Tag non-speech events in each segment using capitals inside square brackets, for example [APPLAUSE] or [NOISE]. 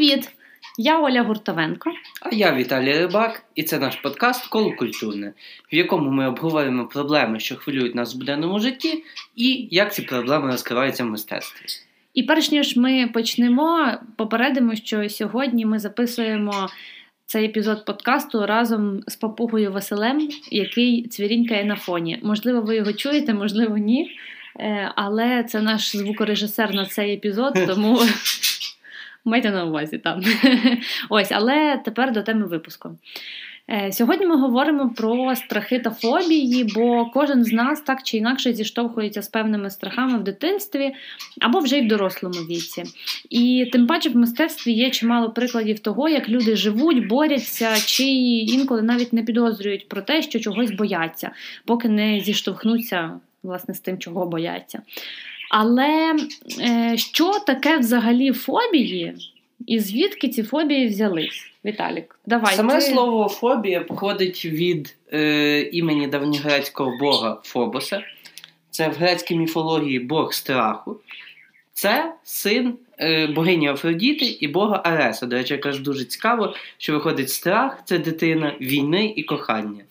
Привіт! Я Оля Гуртовенко. А я Віталій Рибак, і це наш подкаст Коло культурне, в якому ми обговорюємо проблеми, що хвилюють нас в буденному житті, і як ці проблеми розкриваються в мистецтві. І перш ніж ми почнемо, попередимо, що сьогодні ми записуємо цей епізод подкасту разом з папугою Василем, який цвірінькає на фоні. Можливо, ви його чуєте, можливо, ні. Е, але це наш звукорежисер на цей епізод, [LAUGHS] тому майте на увазі там. [LAUGHS] Ось, але тепер до теми випуску. Е, сьогодні ми говоримо про страхи та фобії, бо кожен з нас так чи інакше зіштовхується з певними страхами в дитинстві або вже й в дорослому віці. І тим паче в мистецтві є чимало прикладів того, як люди живуть, борються, чи інколи навіть не підозрюють про те, що чогось бояться, поки не зіштовхнуться власне з тим, чого бояться. Але е, що таке взагалі фобії, і звідки ці фобії взялись? Віталік, давай. Саме ти... слово фобія походить від е, імені давньогрецького бога Фобоса. Це в грецькій міфології Бог страху. Це син е, богині Афродіти і бога Ареса. До речі, якраз дуже цікаво, що виходить страх це дитина війни і кохання.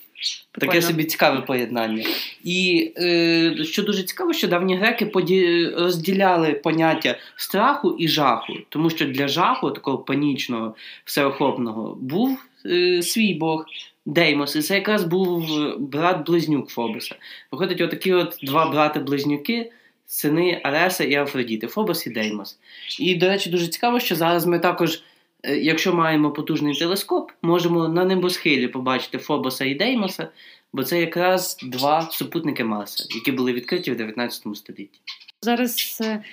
Прикольно. Таке собі цікаве поєднання. І е, що дуже цікаво, що давні греки поді... розділяли поняття страху і жаху, тому що для жаху, такого панічного, всеохопного, був е, свій Бог Деймос, і це якраз був брат-близнюк Фобоса. Виходить, отакі от два брати-близнюки. Сини Ареса і Афродіти, Фобос і Деймос. І, до речі, дуже цікаво, що зараз ми також Е, якщо маємо потужний телескоп, можемо на небосхилі побачити Фобоса і Деймоса, бо це якраз два супутники Марса, які були відкриті в 19 столітті. Зараз е,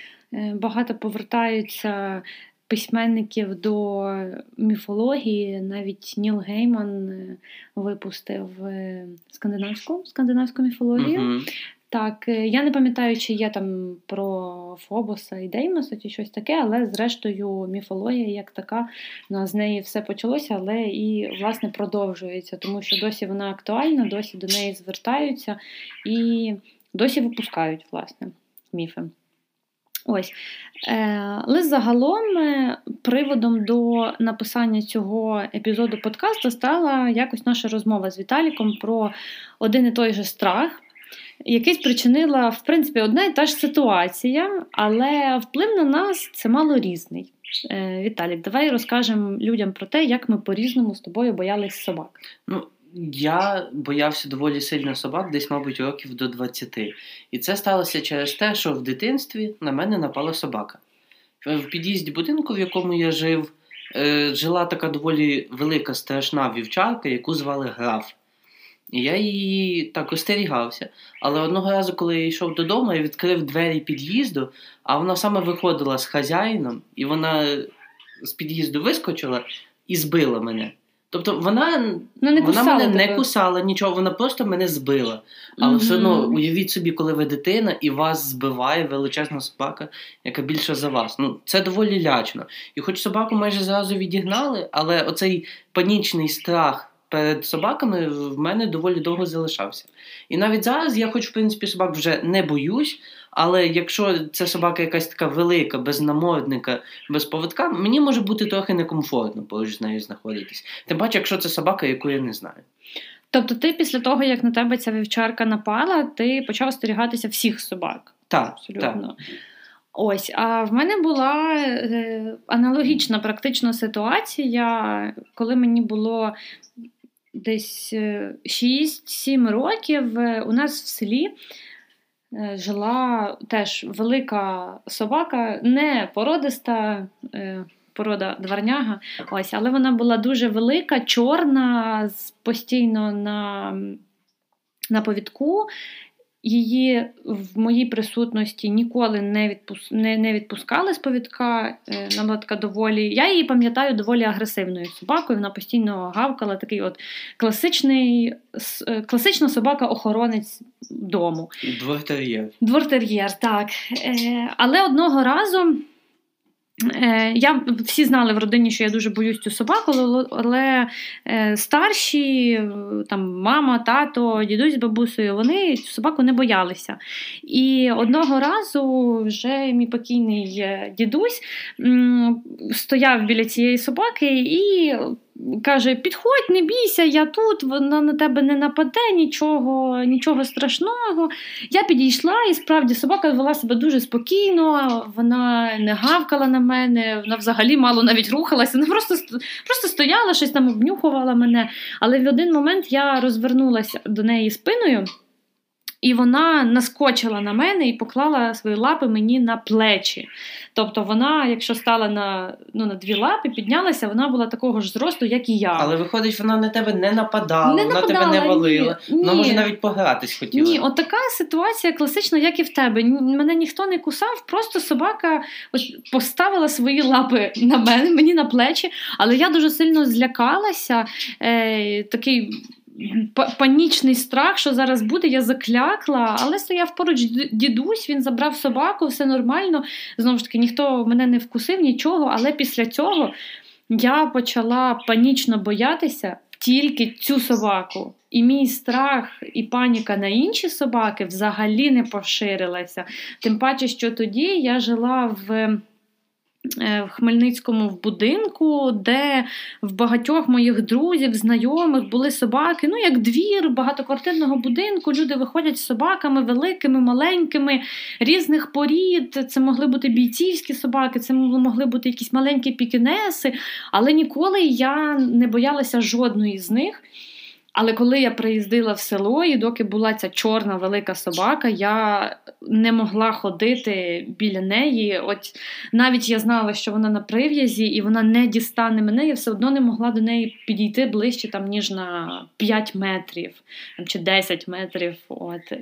багато повертаються письменників до міфології. Навіть Ніл Гейман е, випустив скандинавську скандинавську міфологію. Угу. Так, е, я не пам'ятаю, чи є там про Фобоса і Деймоса, чи щось таке, але зрештою міфологія як така, з неї все почалося, але і власне продовжується, тому що досі вона актуальна, досі до неї звертаються і досі випускають власне міфи. Ось. Е, але загалом е, приводом до написання цього епізоду подкасту стала якось наша розмова з Віталіком про один і той же страх який спричинила, в принципі, одна і та ж ситуація, але вплив на нас це мало різний. Е, Віталік, давай розкажемо людям про те, як ми по-різному з тобою боялись собак. Ну, я боявся доволі сильно собак, десь, мабуть, років до 20. І це сталося через те, що в дитинстві на мене напала собака. В під'їзді будинку, в якому я жив, е, жила така доволі велика страшна вівчарка, яку звали Граф. І я її так остерігався. Але одного разу, коли я йшов додому, я відкрив двері під'їзду, а вона саме виходила з хазяїном, і вона з під'їзду вискочила і збила мене. Тобто вона ну, не вона мене тебе. не кусала нічого, вона просто мене збила. Але mm-hmm. все одно уявіть собі, коли ви дитина і вас збиває величезна собака, яка більша за вас. Ну це доволі лячно. І хоч собаку майже зразу відігнали, але оцей панічний страх перед собаками в мене доволі довго залишався. І навіть зараз я, хоч в принципі, собак вже не боюсь, але якщо це собака якась така велика, без намордника, без поводка, мені може бути трохи некомфортно поруч з нею знаходитись. Тим паче, якщо це собака, яку я не знаю. Тобто, ти після того, як на тебе ця вівчарка напала, ти почав остерігатися всіх собак? Так. Абсолютно. Так. Ось, а в мене була е, аналогічна практична ситуація, коли мені було десь 6-7 е, років е, у нас в селі е, жила теж велика собака, не породиста. Порода дворняга, ось, але вона була дуже велика, чорна, постійно на на повідку, Її в моїй присутності ніколи не відпус... не, не відпускали з повідка. Е, вона така доволі. Я її пам'ятаю доволі агресивною собакою. Вона постійно гавкала такий от класичний, е, класична собака-охоронець дому. Двортер'єр. Двортер'єр, так. Е, але одного разу я всі знали в родині, що я дуже боюсь цю собаку, але е, старші, там мама, тато, дідусь з бабусею, вони цю собаку не боялися. І одного разу вже мій покійний е, дідусь стояв біля цієї собаки і Каже: підходь, не бійся, я тут, вона на тебе не нападе, нічого нічого страшного. Я підійшла, і справді собака вела себе дуже спокійно, вона не гавкала на мене, вона взагалі мало навіть рухалася, вона просто просто стояла, щось там обнюхувала мене. Але в один момент я розвернулася до неї спиною. І вона наскочила на мене і поклала свої лапи мені на плечі. Тобто вона, якщо стала на ну, на дві лапи, піднялася, вона була такого ж зросту, як і я. Але виходить, вона на тебе не нападала, не вона нападала, тебе не валила. Ні, вона може навіть погратись хотіла. Ні, от така ситуація класична, як і в тебе. Мене ніхто не кусав, просто собака поставила свої лапи на мене, мені на плечі, але я дуже сильно злякалася. Е, Такий панічний страх, що зараз буде, я заклякла, але стояв поруч дідусь, він забрав собаку, все нормально. Знову ж таки, ніхто мене не вкусив, нічого, але після цього я почала панічно боятися тільки цю собаку. І мій страх і паніка на інші собаки взагалі не поширилася. Тим паче, що тоді я жила в. Е, в Хмельницькому в будинку, де в багатьох моїх друзів, знайомих були собаки, ну як двір багатоквартирного будинку. Люди виходять з собаками великими, маленькими, різних порід. Це могли бути бійцівські собаки, це могли бути якісь маленькі пікінеси, але ніколи я не боялася жодної з них. Але коли я приїздила в село, і доки була ця чорна велика собака, я не могла ходити біля неї. От навіть я знала, що вона на прив'язі, і вона не дістане мене, я все одно не могла до неї підійти ближче, там, ніж на 5 метрів чи 10 метрів. От.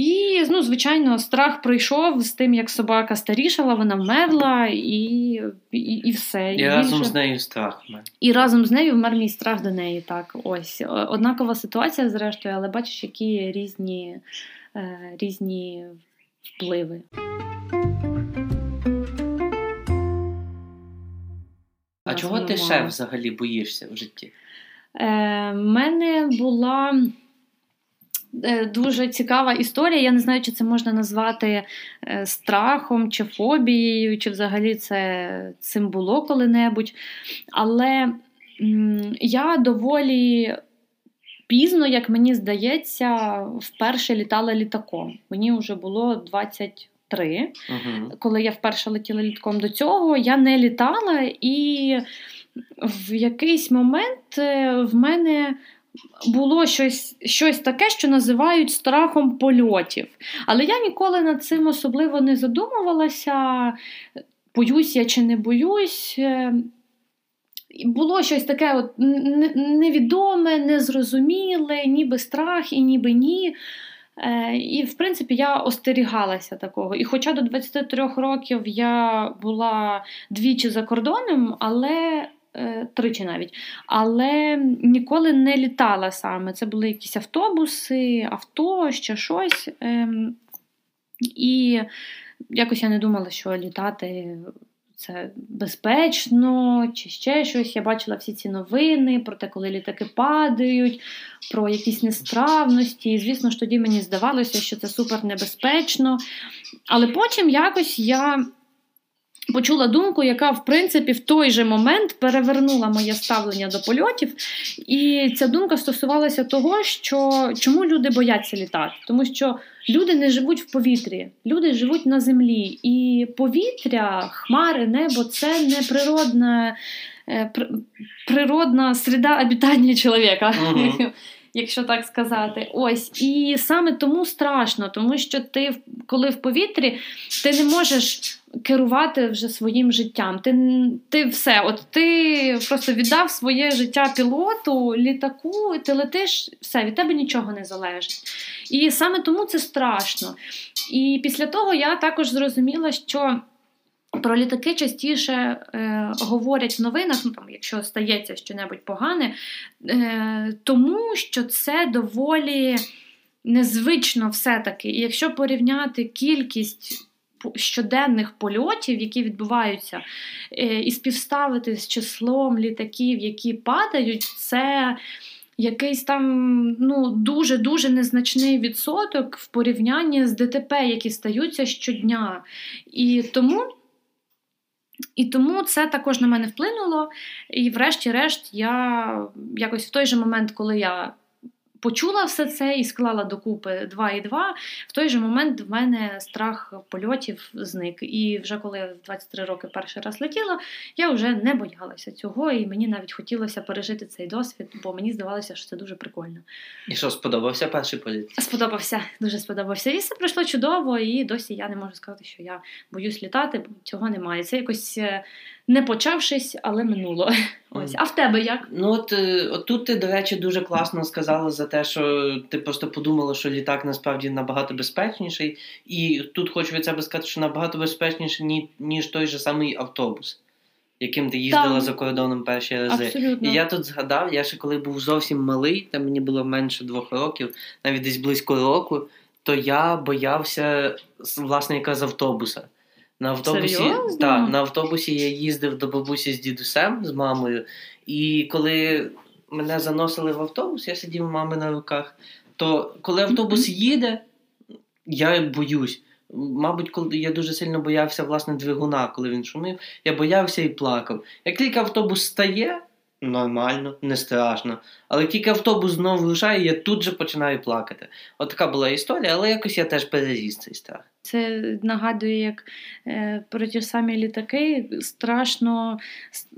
І, ну, звичайно, страх пройшов з тим, як собака старішала, вона вмерла, і і, і все. І, і разом більше... з нею страх вмер. І разом з нею вмер мій страх до неї. Так, ось. Однакова ситуація, зрештою, але бачиш, які різні, е, різні впливи. А чого ти ще взагалі боїшся в житті? Е, мене була. Е, дуже цікава історія. Я не знаю, чи це можна назвати е, страхом чи фобією, чи взагалі це цим було коли-небудь. Але я доволі пізно, як мені здається, вперше літала літаком. Мені вже було 23, угу. коли я вперше летіла літком до цього, я не літала, і в якийсь момент е, в мене було щось щось таке, що називають страхом польотів. Але я ніколи над цим особливо не задумувалася, боюсь я чи не боюсь. Е, було щось таке от невідоме, незрозуміле, ніби страх і ніби ні. Е, і, в принципі, я остерігалася такого. І хоча до 23 років я була двічі за кордоном, але тричі навіть, але ніколи не літала саме. Це були якісь автобуси, авто, ще щось. Ем, і якось я не думала, що літати. Це безпечно, чи ще щось. Я бачила всі ці новини про те, коли літаки падають, про якісь несправності. І, звісно ж, тоді мені здавалося, що це супер небезпечно. Але потім якось я почула думку, яка, в принципі, в той же момент перевернула моє ставлення до польотів. І ця думка стосувалася того, що чому люди бояться літати, тому що люди не живуть в повітрі, люди живуть на землі. І повітря, хмари, небо це не природна, е, природна середа обітання чоловіка. Uh-huh. [LAUGHS] Якщо так сказати, ось і саме тому страшно, тому що ти коли в повітрі, ти не можеш керувати вже своїм життям. Ти ти все, от ти просто віддав своє життя пілоту, літаку, і ти летиш, все, від тебе нічого не залежить. І саме тому це страшно. І після того я також зрозуміла, що. Про літаки частіше е, говорять в новинах, ну там, якщо стається щось погане, е, тому що це доволі незвично все-таки. І якщо порівняти кількість щоденних польотів, які відбуваються, е, і співставити з числом літаків, які падають, це. Якийсь там ну дуже дуже незначний відсоток в порівнянні з ДТП, які стаються щодня. І тому і тому це також на мене вплинуло. І, врешті-решт, я якось в той же момент, коли я почула все це і склала докупи 2 і 2, в той же момент в мене страх польотів зник. І вже коли я в 23 роки перший раз летіла, я вже не боялася цього, і мені навіть хотілося пережити цей досвід, бо мені здавалося, що це дуже прикольно. І що сподобався перший політ? Сподобався, дуже сподобався. І все пройшло чудово, і досі я не можу сказати, що я боюсь літати, бо цього немає. Це якось е, не почавшись, але минуло. [LAUGHS] Ось, а в тебе як? Ну от, е, от тут ти, до речі, дуже класно сказала за те, що ти просто подумала, що літак насправді набагато безпечніший, і тут хочу від себе сказати, що набагато безпечніший, ніж той же самий автобус, яким ти їздила так. за кордоном перші рази. Абсолютно. І я тут згадав, я ще коли був зовсім малий, там мені було менше двох років, навіть десь близько року, то я боявся власне якраз автобуса. На автобусі та, на автобусі я їздив до бабусі з дідусем, з мамою, і коли мене заносили в автобус, я сидів у мами на руках. То коли автобус їде, я боюсь. Мабуть, коли я дуже сильно боявся власне двигуна, коли він шумив, я боявся і плакав. Як тільки автобус стає, нормально, не страшно. Але тільки автобус знову рушає, я тут же починаю плакати. От така була історія, але якось я теж переріс цей страх. Це нагадує, як е, про ті самі літаки страшно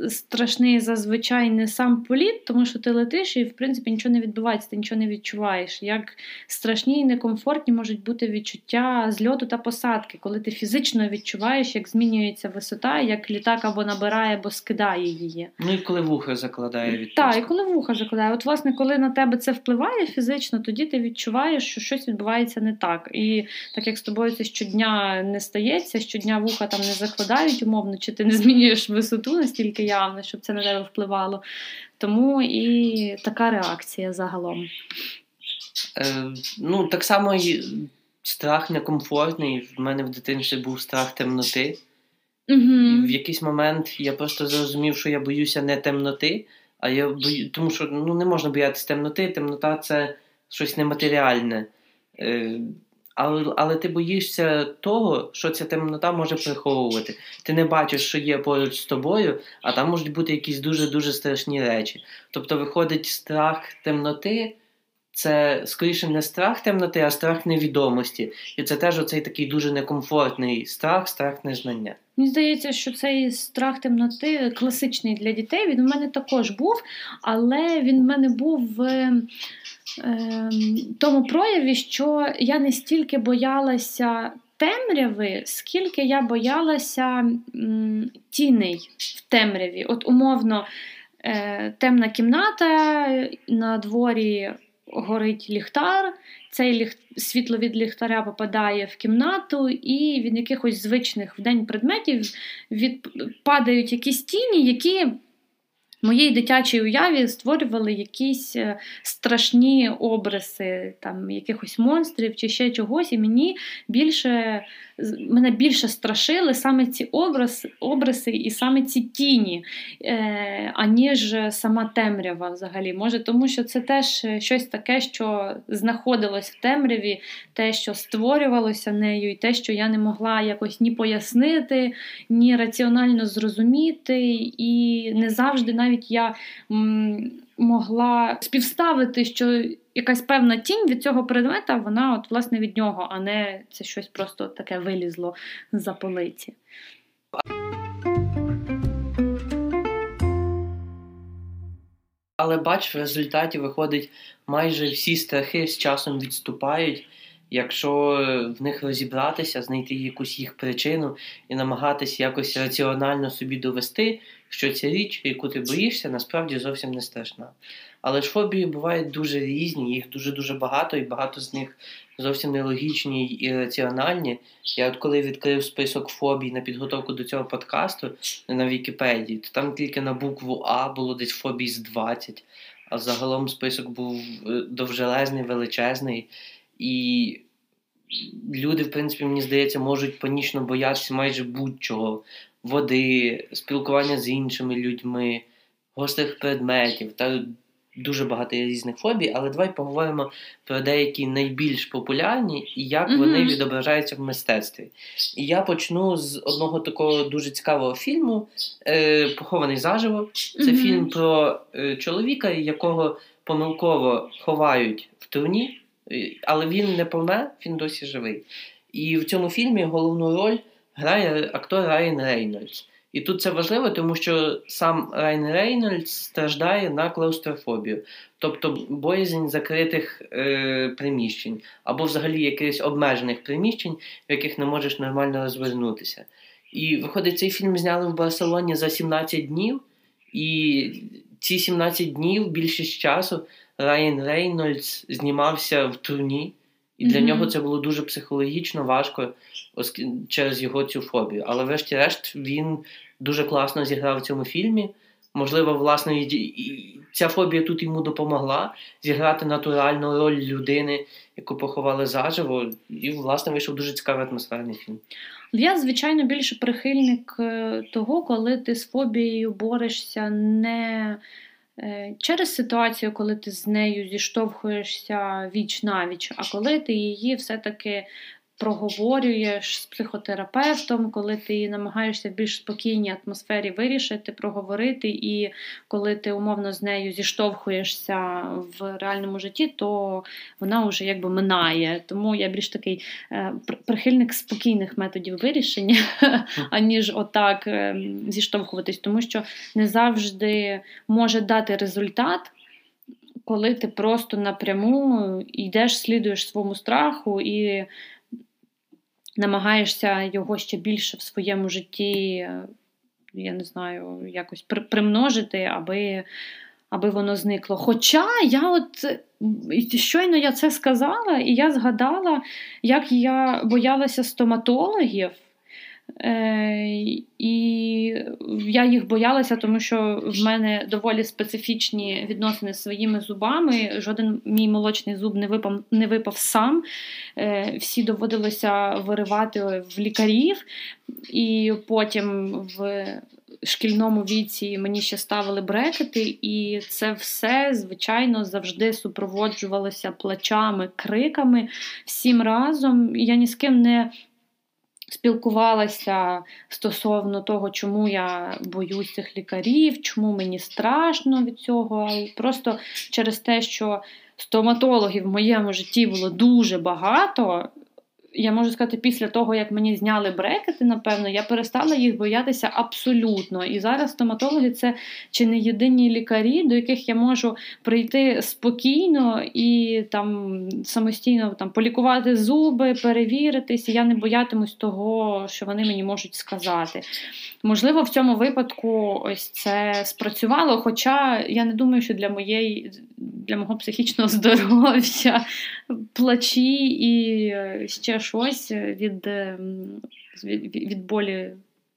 страшний зазвичай не сам політ, тому що ти летиш і в принципі нічого не відбувається, ти нічого не відчуваєш. Як страшні і некомфортні можуть бути відчуття зльоту та посадки, коли ти фізично відчуваєш, як змінюється висота, як літак або набирає, або скидає її. Ну і коли вуха закладає від Так, і коли вуха закладає. От, власне, коли на тебе це впливає фізично, тоді ти відчуваєш, що щось відбувається не так. І так як з тобою це щодня не стається, щодня вуха там не закладають умовно, чи ти не [LAUGHS] змінюєш висоту настільки явно, щоб це на тебе впливало. Тому і така реакція загалом. Е, Ну, так само і страх некомфортний. В мене в дитинстві був страх темноти. Угу. В якийсь момент я просто зрозумів, що я боюся не темноти, а я бою, тому що ну, не можна боятися темноти. Темнота це щось нематеріальне. Е, але але ти боїшся того, що ця темнота може приховувати. Ти не бачиш, що є поруч з тобою, а там можуть бути якісь дуже-дуже страшні речі. Тобто, виходить, страх темноти це скоріше не страх темноти, а страх невідомості. І це теж оцей такий дуже некомфортний страх, страх незнання. Мені здається, що цей страх темноти класичний для дітей. Він у мене також був, але він в мене був в тому прояві, що я не стільки боялася. Темряви, скільки я боялася тіней в темряві. От умовно е, темна кімната, на дворі горить ліхтар, цей ліх... світло від ліхтаря попадає в кімнату, і від якихось звичних в день предметів від... падають якісь тіні, які моїй дитячій уяві створювали якісь е, страшні образи там якихось монстрів чи ще чогось, і мені більше мене більше страшили саме ці образи, образи і саме ці тіні, е, аніж сама темрява взагалі. Може, тому що це теж щось таке, що знаходилось в темряві, те, що створювалося нею, і те, що я не могла якось ні пояснити, ні раціонально зрозуміти, і не завжди навіть навіть я м, могла співставити, що якась певна тінь від цього предмета, вона от власне від нього, а не це щось просто таке вилізло з-за полиці. Але бач, в результаті виходить, майже всі страхи з часом відступають, якщо в них розібратися, знайти якусь їх причину і намагатися якось раціонально собі довести, що ця річ, яку ти боїшся, насправді зовсім не страшна. Але ж фобії бувають дуже різні, їх дуже-дуже багато, і багато з них зовсім нелогічні і раціональні. Я от коли відкрив список фобій на підготовку до цього подкасту на Вікіпедії, то там тільки на букву А було десь фобій з 20, а загалом список був е, довжелезний, величезний. І люди, в принципі, мені здається, можуть панічно боятися майже будь-чого. Води, спілкування з іншими людьми, гострих предметів та дуже багато різних фобій, але давай поговоримо про деякі найбільш популярні і як mm-hmm. вони відображаються в мистецтві. І я почну з одного такого дуже цікавого фільму е, Похований заживо. Це mm-hmm. фільм про е, чоловіка, якого помилково ховають в труні, е, але він не помер, він досі живий. І в цьому фільмі головну роль грає актор Райан Рейнольдс. І тут це важливо, тому що сам Райн Рейнольдс страждає на клаустрофобію, тобто боязнь закритих е, приміщень або взагалі якихось обмежених приміщень, в яких не можеш нормально розвернутися. І виходить, цей фільм зняли в Барселоні за 17 днів, і ці 17 днів більшість часу Райан Рейнольдс знімався в турні. І для mm-hmm. нього це було дуже психологічно важко через його цю фобію. Але, врешті-решт, він дуже класно зіграв в цьому фільмі. Можливо, власне, ця фобія тут йому допомогла зіграти натуральну роль людини, яку поховали заживо, і, власне, вийшов дуже цікавий атмосферний фільм. Я, звичайно, більше прихильник е, того, коли ти з фобією борешся не Е, через ситуацію, коли ти з нею зіштовхуєшся віч навіч, а коли ти її все-таки проговорюєш з психотерапевтом, коли ти намагаєшся в більш спокійній атмосфері вирішити, проговорити, і коли ти умовно з нею зіштовхуєшся в реальному житті, то вона вже якби минає. Тому я більш такий е, прихильник спокійних методів вирішення, [LAUGHS] аніж отак е, зіштовхуватись, тому що не завжди може дати результат. Коли ти просто напряму йдеш, слідуєш своєму страху і намагаєшся його ще більше в своєму житті, я не знаю, якось примножити, аби аби воно зникло. Хоча я от щойно я це сказала, і я згадала, як я боялася стоматологів. Е, І я їх боялася, тому що в мене доволі специфічні відносини з своїми зубами. Жоден мій молочний зуб не випав не випав сам. Е, Всі доводилося виривати в лікарів, і потім в шкільному віці мені ще ставили брекети, і це все, звичайно, завжди супроводжувалося плачами, криками всім разом. Я ні з ким не спілкувалася стосовно того, чому я боюсь цих лікарів, чому мені страшно від цього. Просто через те, що стоматологів в моєму житті було дуже багато я можу сказати, після того, як мені зняли брекети, напевно, я перестала їх боятися абсолютно. І зараз стоматологи це чи не єдині лікарі, до яких я можу прийти спокійно і там самостійно там полікувати зуби, перевіритись, і я не боятимусь того, що вони мені можуть сказати. Можливо, в цьому випадку ось це спрацювало, хоча я не думаю, що для моєї для мого психічного [LAUGHS] здоров'я плачі і ще щось від, від, від болі.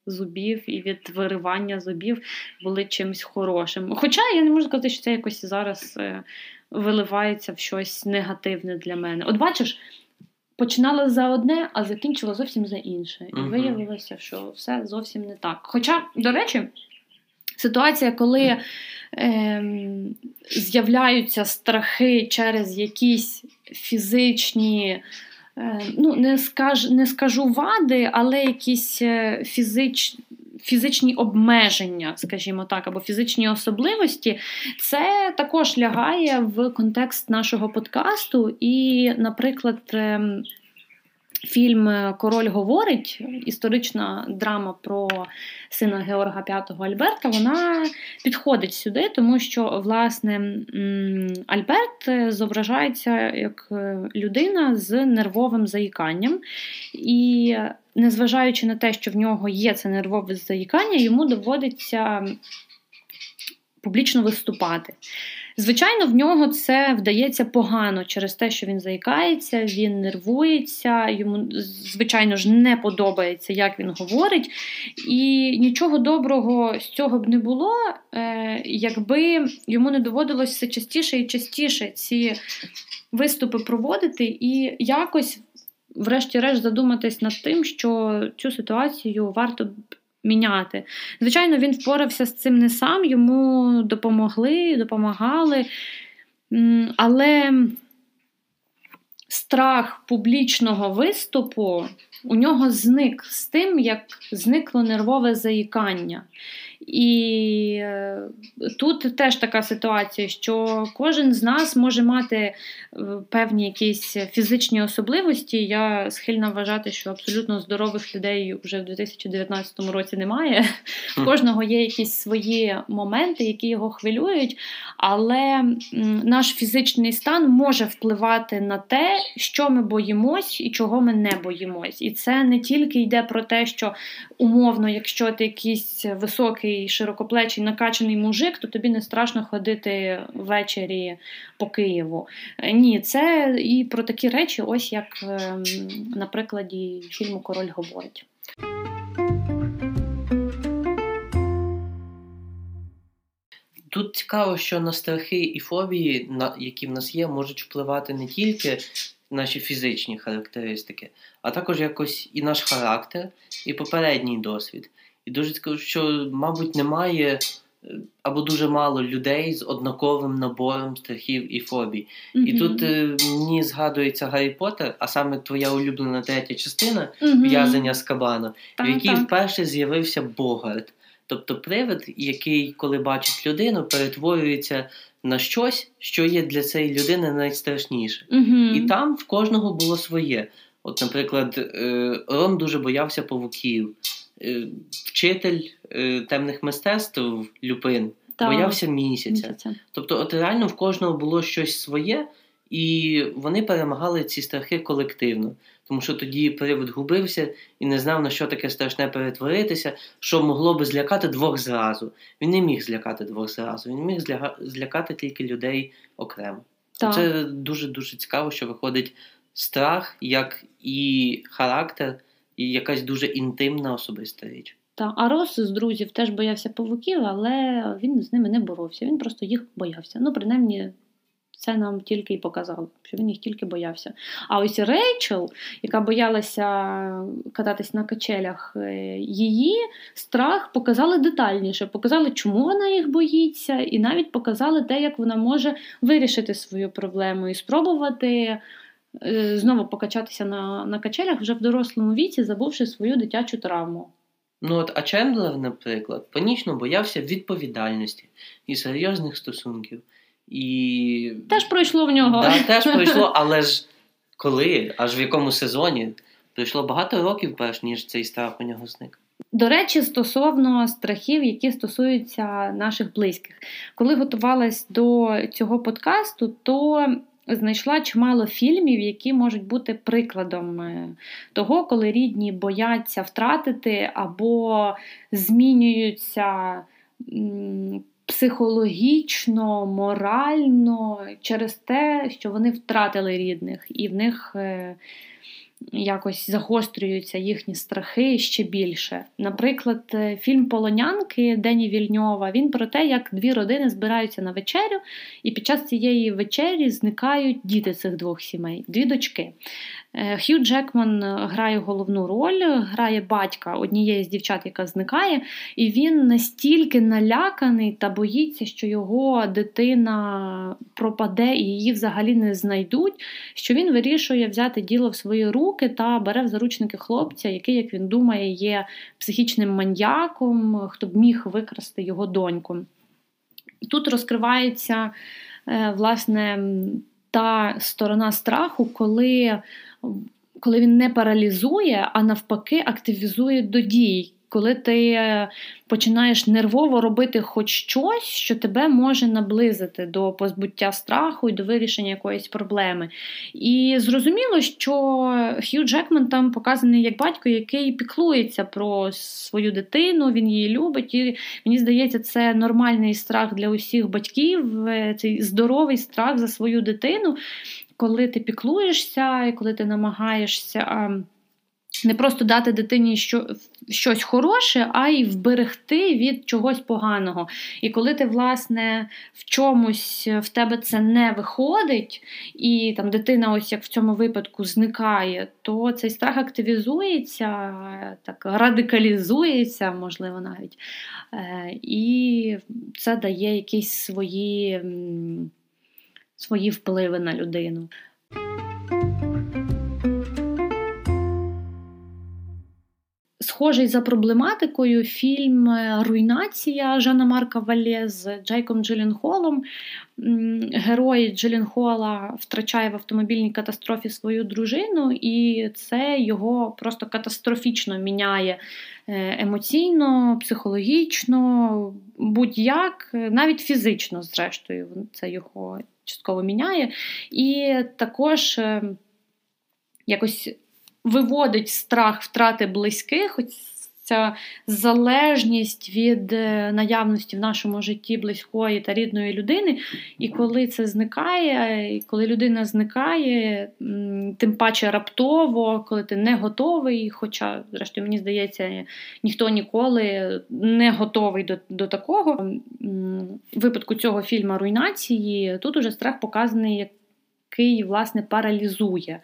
Зубів і від виривання зубів були чимось хорошим. Хоча я не можу сказати, що це якось зараз е, виливається в щось негативне для мене. От бачиш, починала за одне, а закінчила зовсім за інше. І виявилося, що все зовсім не так. Хоча, до речі, ситуація, коли е, з'являються страхи через якісь фізичні. Е, ну, не скаж, не скажу вади, але якісь фізич, фізичні фізичні обмеження, скажімо так, або фізичні особливості, це також лягає в контекст нашого подкасту. І, наприклад, ем, Фільм Король говорить, історична драма про сина Георга V Альберта, вона підходить сюди, тому що власне Альберт зображається як людина з нервовим заїканням. І незважаючи на те, що в нього є це нервове заїкання, йому доводиться публічно виступати. Звичайно, в нього це вдається погано через те, що він заїкається, він нервується, йому, звичайно ж, не подобається, як він говорить. І нічого доброго з цього б не було, е, якби йому не доводилось все частіше і частіше ці виступи проводити і якось врешті-решт, задуматись над тим, що цю ситуацію варто міняти. Звичайно, він впорався з цим не сам, йому допомогли, допомагали. Але страх публічного виступу у нього зник з тим, як зникло нервове заїкання. І е, тут теж така ситуація, що кожен з нас може мати е, певні якісь фізичні особливості. Я схильна вважати, що абсолютно здорових людей вже в 2019 році немає. У кожного є якісь свої моменти, які його хвилюють, але наш фізичний стан може впливати на те, що ми боїмось і чого ми не боїмось. І це не тільки йде про те, що умовно, якщо ти якийсь високий, широкоплечий, накачаний мужик, то тобі не страшно ходити ввечері по Києву. Е, ні, це і про такі речі, ось як ем, на прикладі фільму Король говорить. Тут цікаво, що на страхи і фобії, які в нас є, можуть впливати не тільки наші фізичні характеристики, а також якось і наш характер, і попередній досвід. І дуже скажу, що, мабуть, немає е, або дуже мало людей з однаковим набором страхів і фобій. Mm-hmm. І тут е, мені згадується Гаррі Поттер, а саме твоя улюблена третя частина mm-hmm. в'язання з кабана, в якій так. вперше з'явився Богарт. Тобто привид, який, коли бачить людину, перетворюється на щось, що є для цієї людини найстрашніше. Mm-hmm. І там в кожного було своє. От, наприклад, е, Рон дуже боявся павуків. Е, вчитель е, темних мистецтв Люпин так. боявся місяця. місяця. Тобто, от реально в кожного було щось своє, і вони перемагали ці страхи колективно. Тому що тоді привид губився і не знав, на що таке страшне перетворитися, що могло би злякати двох зразу. Він не міг злякати двох зразу, він міг злякати тільки людей окремо. Так. Це дуже дуже цікаво, що виходить страх, як і характер і якась дуже інтимна особиста річ. Так, а Рос з друзів теж боявся павуків, але він з ними не боровся. Він просто їх боявся. Ну, принаймні, це нам тільки і показало, що він їх тільки боявся. А ось Рейчел, яка боялася кататись на качелях, е, її страх показали детальніше, показали, чому вона їх боїться, і навіть показали те, як вона може вирішити свою проблему і спробувати знову покачатися на на качелях вже в дорослому віці, забувши свою дитячу травму. Ну от, А Чендлер, наприклад, панічно боявся відповідальності і серйозних стосунків. І... Теж пройшло в нього. Да, Теж [LAUGHS] пройшло, але ж коли, аж в якому сезоні, пройшло багато років, перш ніж цей страх у нього зник. До речі, стосовно страхів, які стосуються наших близьких. Коли готувалась до цього подкасту, то знайшла чимало фільмів, які можуть бути прикладом е, того, коли рідні бояться втратити або змінюються психологічно, морально через те, що вони втратили рідних, і в них е, якось загострюються їхні страхи ще більше. Наприклад, е, фільм Полонянки Дені Вільньова він про те, як дві родини збираються на вечерю, і під час цієї вечері зникають діти цих двох сімей, дві дочки. Е, Хью Джекман грає головну роль, грає батька однієї з дівчат, яка зникає, і він настільки наляканий та боїться, що його дитина пропаде і її взагалі не знайдуть, що він вирішує взяти діло в свої руки та бере в заручники хлопця, який, як він думає, є психічним маньяком, хто б міг викрасти його доньку. Тут розкривається е, власне та сторона страху, коли коли він не паралізує, а навпаки, активізує до дій, коли ти е, починаєш нервово робити хоч щось, що тебе може наблизити до позбуття страху і до вирішення якоїсь проблеми. І зрозуміло, що Хью Джекман там показаний як батько, який піклується про свою дитину, він її любить. І мені здається, це нормальний страх для усіх батьків, е, цей здоровий страх за свою дитину коли ти піклуєшся і коли ти намагаєшся не просто дати дитині що, щось хороше, а й вберегти від чогось поганого. І коли ти, власне, в чомусь в тебе це не виходить, і там дитина, ось як в цьому випадку, зникає, то цей страх активізується, так радикалізується, можливо, навіть. Е, і це дає якісь свої, свої впливи на людину. Схожий за проблематикою фільм е, Руйнація Жана Марка Валє з Джейком Джиленхолом. Герой Джиленхола втрачає в автомобільній катастрофі свою дружину, і це його просто катастрофічно міняє е, емоційно, психологічно, будь-як, навіть фізично, зрештою, це його частково міняє. І також е, якось виводить страх втрати близьких, ця залежність від е, наявності в нашому житті близької та рідної людини. І коли це зникає, і коли людина зникає, тим паче раптово, коли ти не готовий, хоча, зрештою, мені здається, ніхто ніколи не готовий до, до такого. В випадку цього фільму руйнації тут уже страх показаний, який, власне, паралізує.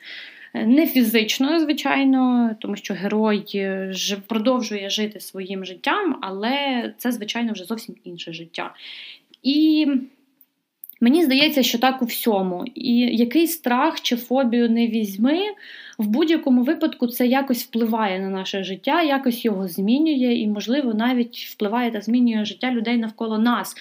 Не фізично, звичайно, тому що герой е, продовжує жити своїм життям, але це, звичайно, вже зовсім інше життя. І мені здається, що так у всьому. І який страх чи фобію не візьми, в будь-якому випадку це якось впливає на наше життя, якось його змінює, і, можливо, навіть впливає та змінює життя людей навколо нас.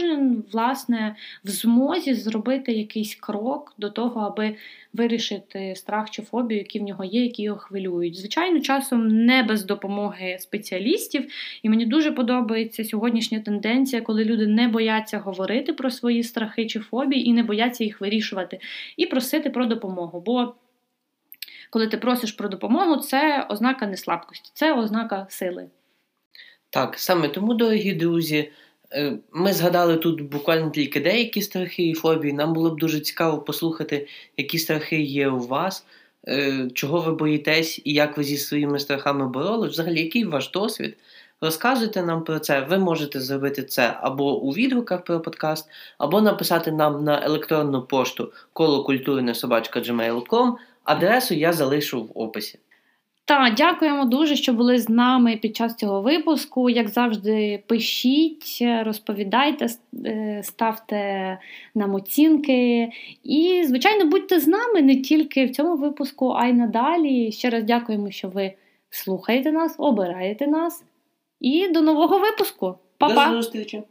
Кожен власне в змозі зробити якийсь крок до того, аби вирішити страх чи фобію, які в нього є, які його хвилюють. Звичайно, часом не без допомоги спеціалістів, і мені дуже подобається сьогоднішня тенденція, коли люди не бояться говорити про свої страхи чи фобії і не бояться їх вирішувати, і просити про допомогу. Бо коли ти просиш про допомогу, це ознака не слабкості, це ознака сили. Так, саме тому, дорогі друзі, ми згадали тут буквально тільки деякі страхи і фобії. Нам було б дуже цікаво послухати, які страхи є у вас, е, чого ви боїтесь і як ви зі своїми страхами боролись. Взагалі, який ваш досвід? Розказуйте нам про це. Ви можете зробити це або у відгуках про подкаст, або написати нам на електронну пошту колокультурне.gmail.com. Адресу я залишу в описі. Так, дякуємо дуже, що були з нами під час цього випуску. Як завжди, пишіть, розповідайте, е, ставте нам оцінки. І, звичайно, будьте з нами не тільки в цьому випуску, а й надалі. Ще раз дякуємо, що ви слухаєте нас, обираєте нас. І до нового випуску. Па-па! До зустрічі!